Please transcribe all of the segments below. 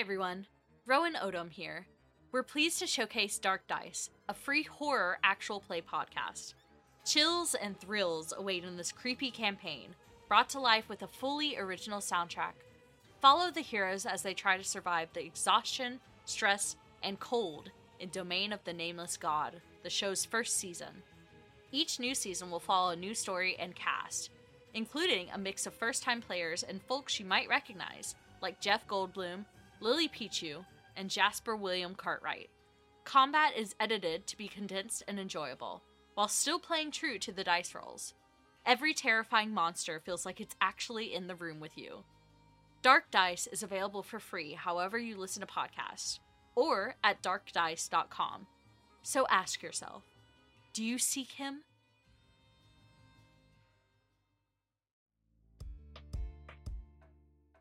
everyone. Rowan Odom here. We're pleased to showcase Dark Dice, a free horror actual play podcast. Chills and thrills await in this creepy campaign, brought to life with a fully original soundtrack. Follow the heroes as they try to survive the exhaustion, stress, and cold in Domain of the Nameless God, the show's first season. Each new season will follow a new story and cast, including a mix of first time players and folks you might recognize, like Jeff Goldblum, Lily Pichu, and Jasper William Cartwright. Combat is edited to be condensed and enjoyable, while still playing true to the dice rolls. Every terrifying monster feels like it's actually in the room with you. Dark Dice is available for free however you listen to podcasts, or at darkdice.com. So ask yourself do you seek him?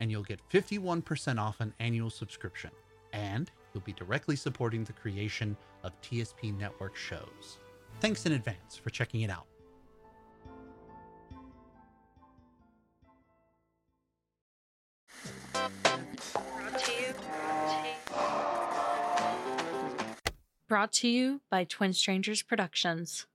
and you'll get 51% off an annual subscription. And you'll be directly supporting the creation of TSP Network shows. Thanks in advance for checking it out. Brought to you by Twin Strangers Productions.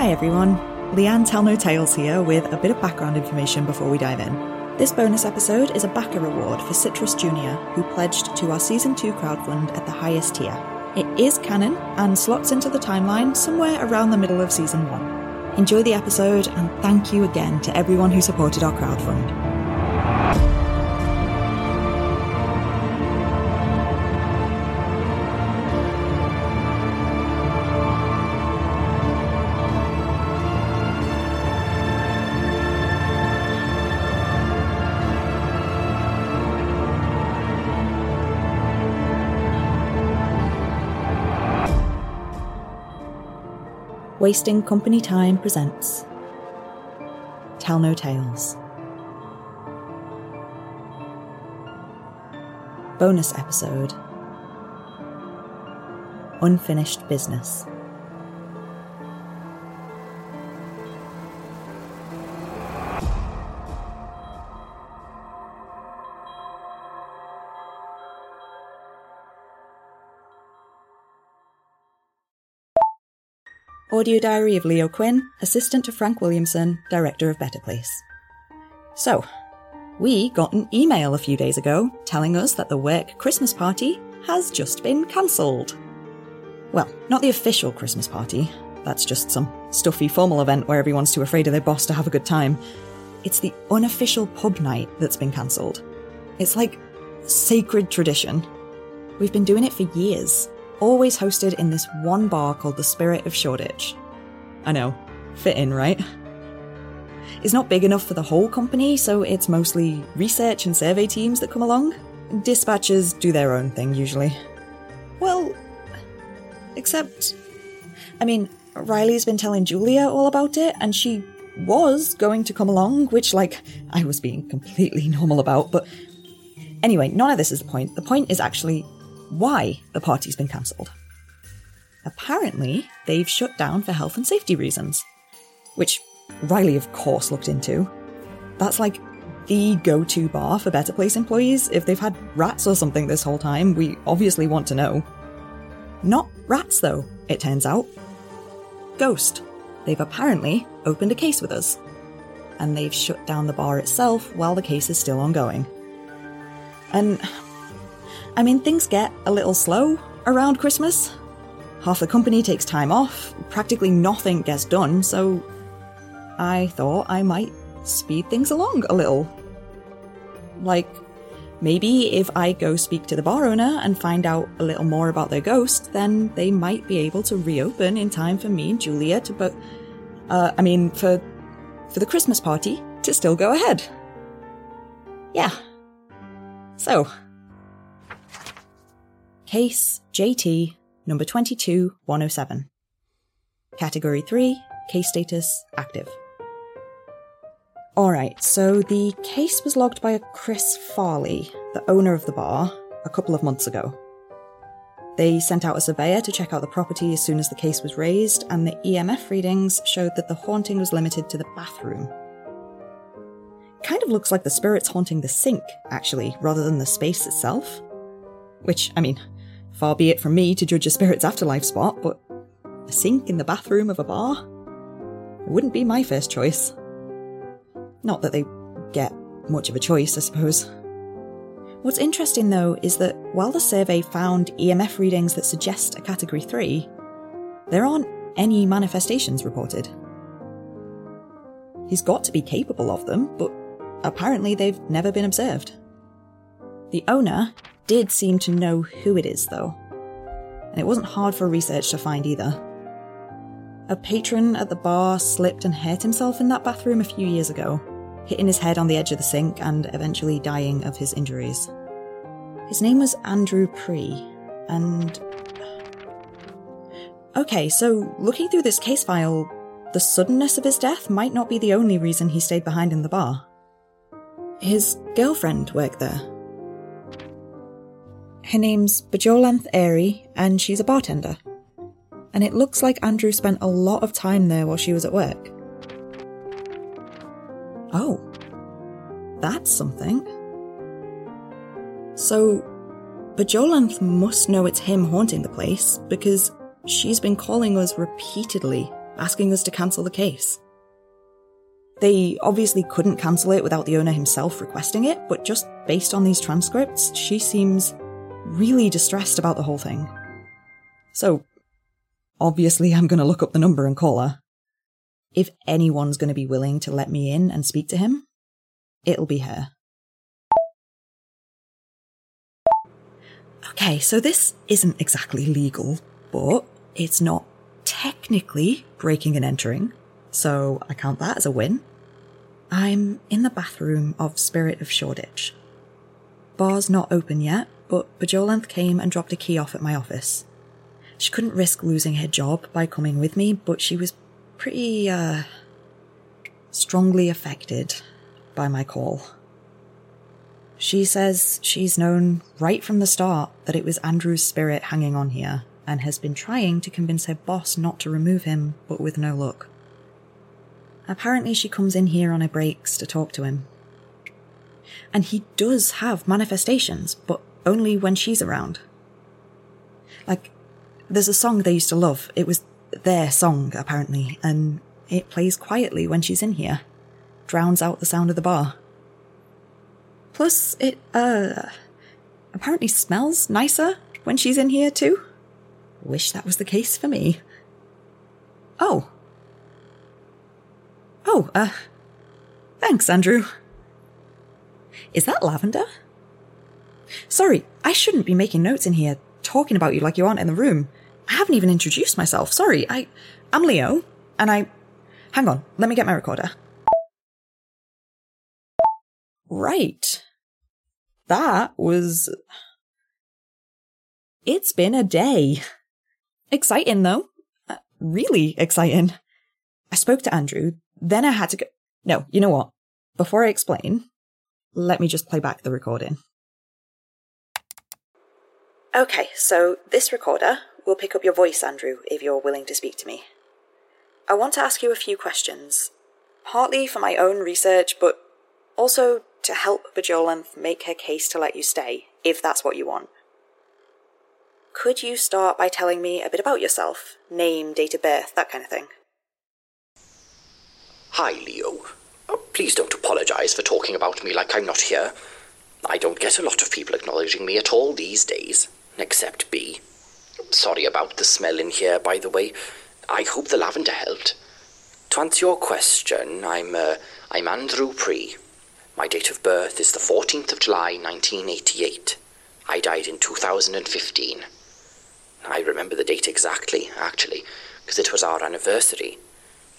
Hi everyone, Leanne Tell No Tales here with a bit of background information before we dive in. This bonus episode is a backer reward for Citrus Junior, who pledged to our Season 2 crowdfund at the highest tier. It is canon and slots into the timeline somewhere around the middle of Season 1. Enjoy the episode and thank you again to everyone who supported our crowdfund. Wasting Company Time presents Tell No Tales. Bonus episode Unfinished Business. Audio Diary of Leo Quinn, Assistant to Frank Williamson, Director of Better Place. So, we got an email a few days ago telling us that the work Christmas party has just been cancelled. Well, not the official Christmas party. That's just some stuffy formal event where everyone's too afraid of their boss to have a good time. It's the unofficial pub night that's been cancelled. It's like sacred tradition. We've been doing it for years, always hosted in this one bar called the Spirit of Shoreditch. I know, fit in, right? It's not big enough for the whole company, so it's mostly research and survey teams that come along. Dispatchers do their own thing usually. Well, except. I mean, Riley's been telling Julia all about it, and she was going to come along, which, like, I was being completely normal about, but anyway, none of this is the point. The point is actually why the party's been cancelled. Apparently, they've shut down for health and safety reasons, which Riley, of course, looked into. That's like the go to bar for Better Place employees. If they've had rats or something this whole time, we obviously want to know. Not rats, though, it turns out. Ghost. They've apparently opened a case with us. And they've shut down the bar itself while the case is still ongoing. And. I mean, things get a little slow around Christmas. Half the company takes time off, practically nothing gets done, so I thought I might speed things along a little. Like, maybe if I go speak to the bar owner and find out a little more about their ghost, then they might be able to reopen in time for me and Julia to but uh, I mean for for the Christmas party to still go ahead. Yeah. So, case JT number 22107. Category 3, case status active. Alright, so the case was logged by a Chris Farley, the owner of the bar, a couple of months ago. They sent out a surveyor to check out the property as soon as the case was raised, and the EMF readings showed that the haunting was limited to the bathroom. Kind of looks like the spirit's haunting the sink, actually, rather than the space itself. Which, I mean, far be it from me to judge a spirit's afterlife spot, but a sink in the bathroom of a bar? It wouldn't be my first choice. Not that they get much of a choice, I suppose. What's interesting though is that while the survey found EMF readings that suggest a category 3, there aren't any manifestations reported. He's got to be capable of them, but apparently they've never been observed. The owner did seem to know who it is, though, and it wasn't hard for research to find either. A patron at the bar slipped and hurt himself in that bathroom a few years ago, hitting his head on the edge of the sink and eventually dying of his injuries. His name was Andrew Prie, and. Okay, so looking through this case file, the suddenness of his death might not be the only reason he stayed behind in the bar. His girlfriend worked there. Her name's B'jolanth Airy, and she's a bartender. And it looks like Andrew spent a lot of time there while she was at work. Oh, that's something. So, B'jolanth must know it's him haunting the place because she's been calling us repeatedly, asking us to cancel the case. They obviously couldn't cancel it without the owner himself requesting it, but just based on these transcripts, she seems really distressed about the whole thing. So, obviously, I'm going to look up the number and call her. If anyone's going to be willing to let me in and speak to him, it'll be her. Okay, so this isn't exactly legal, but it's not technically breaking and entering, so I count that as a win. I'm in the bathroom of Spirit of Shoreditch. Bar's not open yet, but B'jolanth came and dropped a key off at my office. She couldn't risk losing her job by coming with me, but she was pretty, uh, strongly affected by my call. She says she's known right from the start that it was Andrew's spirit hanging on here and has been trying to convince her boss not to remove him, but with no luck. Apparently, she comes in here on her breaks to talk to him. And he does have manifestations, but only when she's around. Like, there's a song they used to love. It was their song, apparently, and it plays quietly when she's in here. Drowns out the sound of the bar. Plus, it, uh, apparently smells nicer when she's in here too. Wish that was the case for me. Oh. Oh, uh, thanks, Andrew. Is that lavender? Sorry, I shouldn't be making notes in here, talking about you like you aren't in the room. I haven't even introduced myself. Sorry, I, I'm Leo, and I, hang on, let me get my recorder. Right. That was. It's been a day. Exciting, though. Uh, really exciting. I spoke to Andrew, Then I had to go. No, you know what? Before I explain, let me just play back the recording. Okay, so this recorder will pick up your voice, Andrew, if you're willing to speak to me. I want to ask you a few questions, partly for my own research, but also to help B'jolanth make her case to let you stay, if that's what you want. Could you start by telling me a bit about yourself? Name, date of birth, that kind of thing. Hi, Leo. Oh, please don't apologize for talking about me like I'm not here. I don't get a lot of people acknowledging me at all these days, except B. Sorry about the smell in here, by the way. I hope the lavender helped. To answer your question, I'm, uh, I'm Andrew Prie. My date of birth is the 14th of July, 1988. I died in 2015. I remember the date exactly, actually, because it was our anniversary.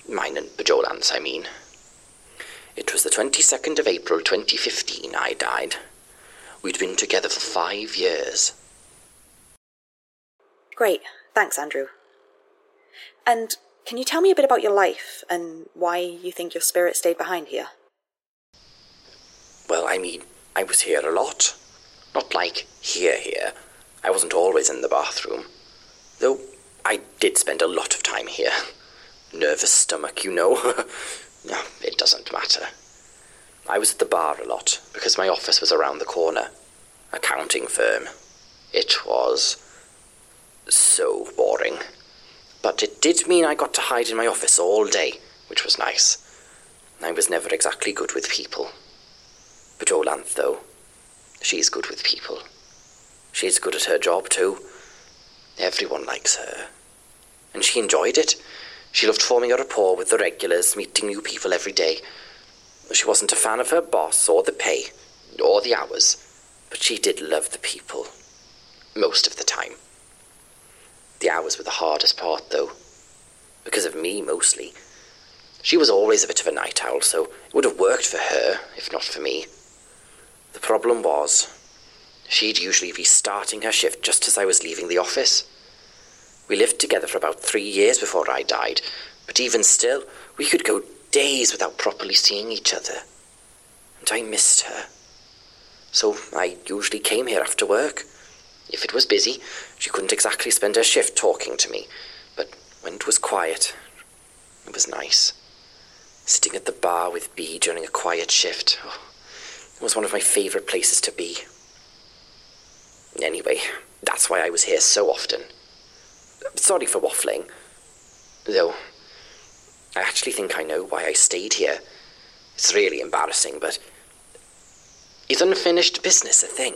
Mine and B'jolanth's, I mean. It was the 22nd of April 2015 I died. We'd been together for five years. Great, thanks, Andrew. And can you tell me a bit about your life and why you think your spirit stayed behind here? Well, I mean, I was here a lot. Not like here, here. I wasn't always in the bathroom. Though I did spend a lot of time here. Nervous stomach, you know. no, it doesn't matter. I was at the bar a lot because my office was around the corner. Accounting firm. It was so boring. But it did mean I got to hide in my office all day, which was nice. I was never exactly good with people. B'jolanth, though, she's good with people. She's good at her job, too. Everyone likes her. And she enjoyed it. She loved forming a rapport with the regulars, meeting new people every day. She wasn't a fan of her boss or the pay or the hours, but she did love the people. Most of the time. The hours were the hardest part, though. Because of me, mostly. She was always a bit of a night owl, so it would have worked for her, if not for me. The problem was, she'd usually be starting her shift just as I was leaving the office. We lived together for about three years before I died, but even still, we could go days without properly seeing each other. And I missed her. So I usually came here after work. If it was busy, she couldn't exactly spend her shift talking to me, but when it was quiet, it was nice. Sitting at the bar with B during a quiet shift. Oh, it was one of my favourite places to be. Anyway, that's why I was here so often. Sorry for waffling. Though, I actually think I know why I stayed here. It's really embarrassing, but. Is unfinished business a thing?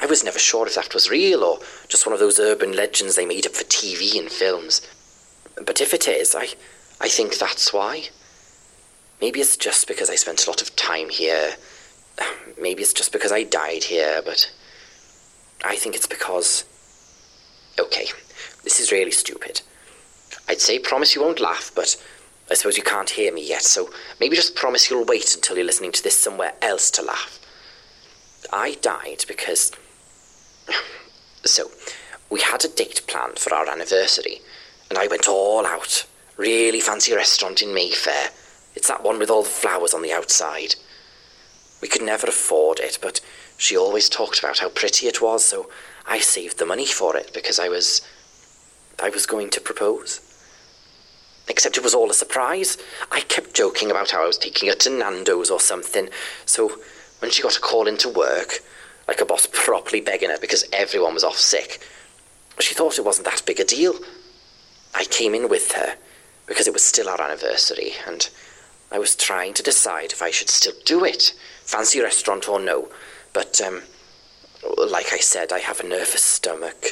I was never sure if that was real or just one of those urban legends they made up for TV and films. But if it is, I, I think that's why. Maybe it's just because I spent a lot of time here. Maybe it's just because I died here, but I think it's because. Okay, this is really stupid. I'd say promise you won't laugh, but I suppose you can't hear me yet, so maybe just promise you'll wait until you're listening to this somewhere else to laugh. I died because. So, we had a date planned for our anniversary, and I went all out. Really fancy restaurant in Mayfair. It's that one with all the flowers on the outside. We could never afford it, but she always talked about how pretty it was, so I saved the money for it because I was. I was going to propose. Except it was all a surprise. I kept joking about how I was taking her to Nando's or something, so when she got a call into work, like a boss properly begging her because everyone was off sick, she thought it wasn't that big a deal. I came in with her because it was still our anniversary, and I was trying to decide if I should still do it, fancy restaurant or no. But, um, like I said, I have a nervous stomach,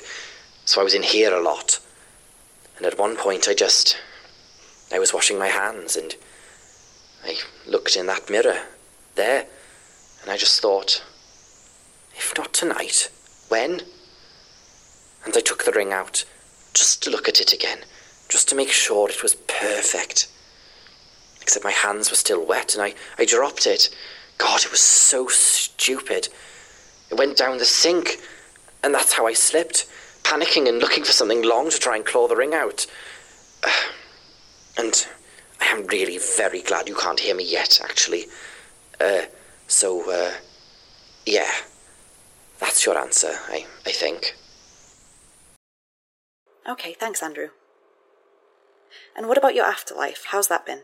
so I was in here a lot. And at one point, I just. I was washing my hands, and I looked in that mirror, there, and I just thought, if not tonight, when? And I took the ring out, just to look at it again, just to make sure it was perfect. Except my hands were still wet, and I, I dropped it. God, it was so stupid. It went down the sink, and that's how I slipped, panicking and looking for something long to try and claw the ring out. And I am really very glad you can't hear me yet, actually. Uh, so, uh, yeah. That's your answer, I, I think. Okay, thanks, Andrew. And what about your afterlife? How's that been?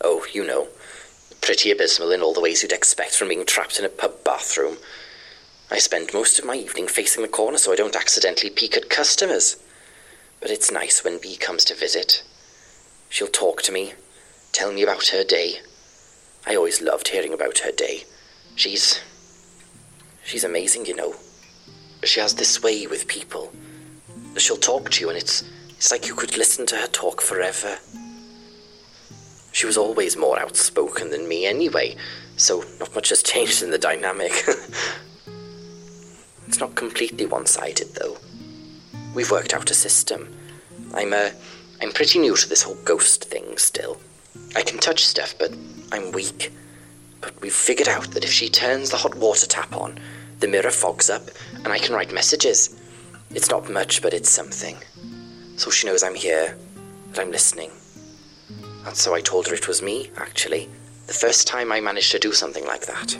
Oh, you know. Pretty abysmal in all the ways you'd expect from being trapped in a pub bathroom. I spend most of my evening facing the corner so I don't accidentally peek at customers. But it's nice when Bee comes to visit. She'll talk to me, tell me about her day. I always loved hearing about her day. She's. She's amazing, you know. She has this way with people. She'll talk to you, and it's. It's like you could listen to her talk forever. She was always more outspoken than me anyway, so not much has changed in the dynamic. it's not completely one sided, though. We've worked out a system. I'm, uh, I'm pretty new to this whole ghost thing still. I can touch stuff, but I'm weak. But we've figured out that if she turns the hot water tap on, the mirror fogs up, and I can write messages. It's not much, but it's something. So she knows I'm here, that I'm listening. And so I told her it was me, actually. The first time I managed to do something like that.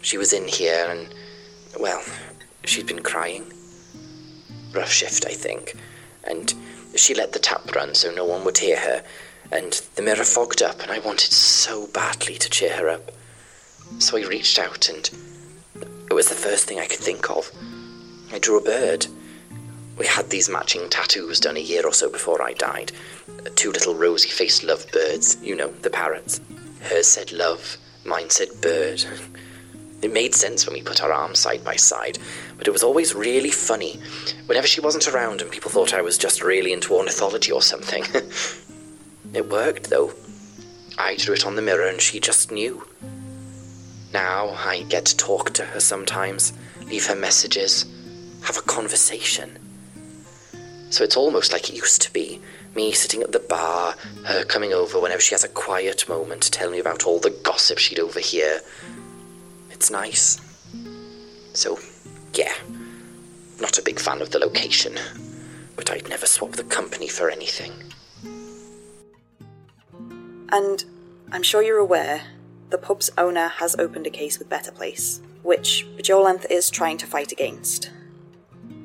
She was in here and, well, she'd been crying. Rough shift, I think. And she let the tap run so no one would hear her, and the mirror fogged up, and I wanted so badly to cheer her up. So I reached out, and it was the first thing I could think of. I drew a bird. We had these matching tattoos done a year or so before I died. Two little rosy faced love birds, you know, the parrots. Hers said love, mine said bird. It made sense when we put our arms side by side, but it was always really funny whenever she wasn't around and people thought I was just really into ornithology or something. it worked, though. I drew it on the mirror and she just knew. Now I get to talk to her sometimes, leave her messages, have a conversation. So it's almost like it used to be me sitting at the bar, her coming over whenever she has a quiet moment to tell me about all the gossip she'd overhear it's nice. So, yeah. Not a big fan of the location, but I'd never swap the company for anything. And I'm sure you're aware the pub's owner has opened a case with Better Place, which B'jolanth is trying to fight against.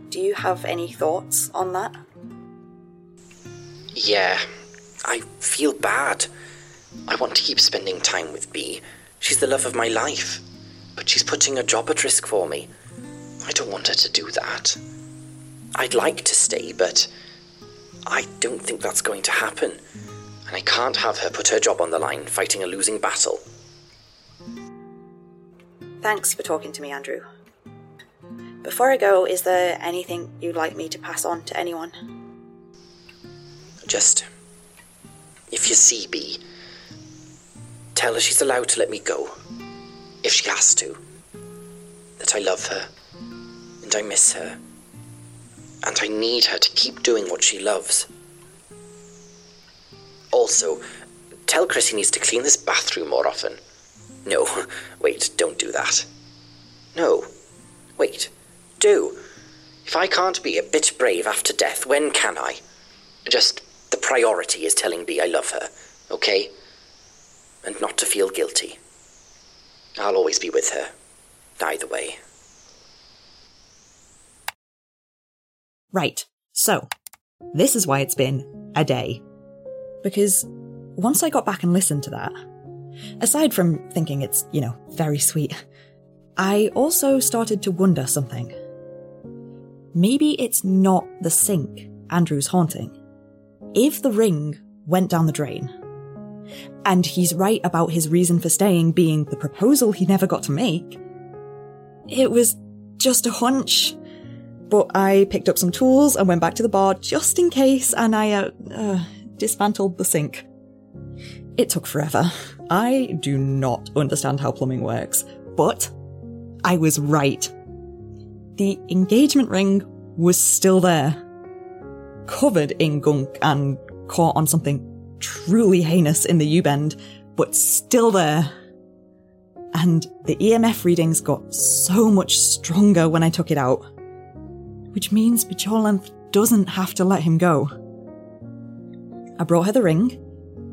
Do you have any thoughts on that? Yeah, I feel bad. I want to keep spending time with Bee. She's the love of my life but she's putting her job at risk for me. I don't want her to do that. I'd like to stay, but I don't think that's going to happen. And I can't have her put her job on the line fighting a losing battle. Thanks for talking to me, Andrew. Before I go, is there anything you'd like me to pass on to anyone? Just. If you see Bee, tell her she's allowed to let me go if she has to. That I love her, and I miss her, and I need her to keep doing what she loves. Also, tell Chris he needs to clean this bathroom more often. No, wait, don't do that. No, wait, do. If I can't be a bit brave after death, when can I? Just the priority is telling Bee I love her, okay? And not to feel guilty. I'll always be with her. Either way. Right. So, this is why it's been a day. Because once I got back and listened to that, aside from thinking it's, you know, very sweet, I also started to wonder something. Maybe it's not the sink Andrew's haunting. If the ring went down the drain, and he's right about his reason for staying being the proposal he never got to make. It was just a hunch. But I picked up some tools and went back to the bar just in case, and I uh, uh, dismantled the sink. It took forever. I do not understand how plumbing works, but I was right. The engagement ring was still there, covered in gunk and caught on something truly heinous in the U bend, but still there. And the EMF readings got so much stronger when I took it out. Which means B'jolanth doesn't have to let him go. I brought her the ring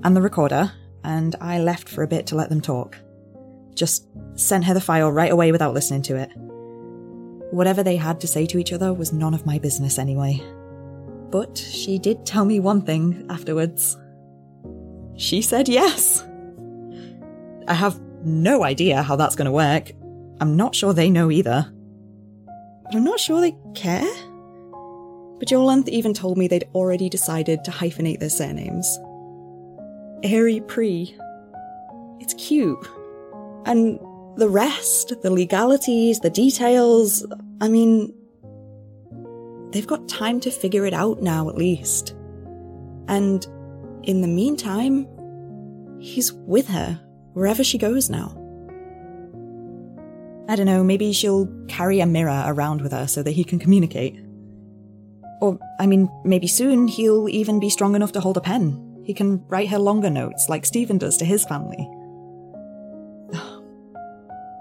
and the recorder, and I left for a bit to let them talk. Just sent her the file right away without listening to it. Whatever they had to say to each other was none of my business anyway. But she did tell me one thing afterwards. She said yes. I have no idea how that's going to work. I'm not sure they know either. But I'm not sure they care. B'jolanth even told me they'd already decided to hyphenate their surnames. Airy Prie. It's cute. And the rest, the legalities, the details, I mean, they've got time to figure it out now at least. And in the meantime, he's with her wherever she goes now. I don't know, maybe she'll carry a mirror around with her so that he can communicate. Or, I mean, maybe soon he'll even be strong enough to hold a pen. He can write her longer notes like Stephen does to his family.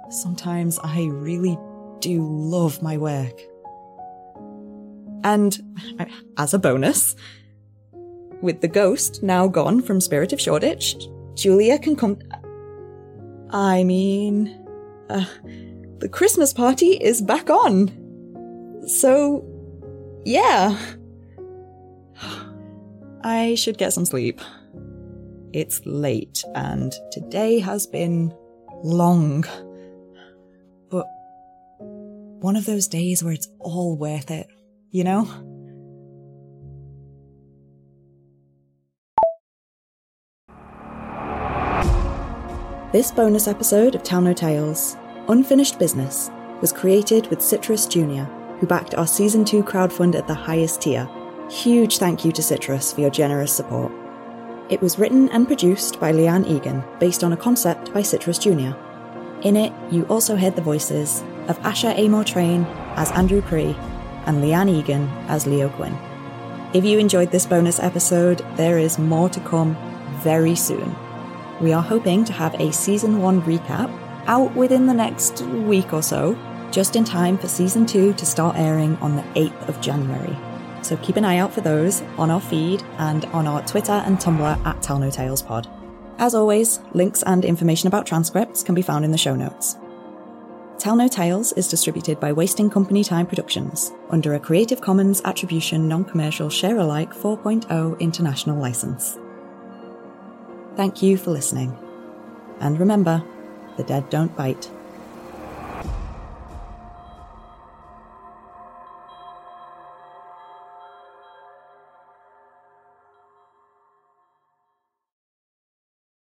Sometimes I really do love my work. And as a bonus, with the ghost now gone from Spirit of Shoreditch, Julia can come. I mean, uh, the Christmas party is back on. So, yeah. I should get some sleep. It's late, and today has been long. But one of those days where it's all worth it, you know? This bonus episode of Tell No Tales, Unfinished Business, was created with Citrus Jr., who backed our Season 2 crowdfund at the highest tier. Huge thank you to Citrus for your generous support. It was written and produced by Leanne Egan, based on a concept by Citrus Jr. In it, you also heard the voices of Asher Amor Train as Andrew Prie and Leanne Egan as Leo Quinn. If you enjoyed this bonus episode, there is more to come very soon. We are hoping to have a season one recap out within the next week or so, just in time for season two to start airing on the 8th of January. So keep an eye out for those on our feed and on our Twitter and Tumblr at Tell No Tales Pod. As always, links and information about transcripts can be found in the show notes. Tell No Tales is distributed by Wasting Company Time Productions under a Creative Commons Attribution Non Commercial Share Alike 4.0 international license. Thank you for listening. And remember, the dead don't bite.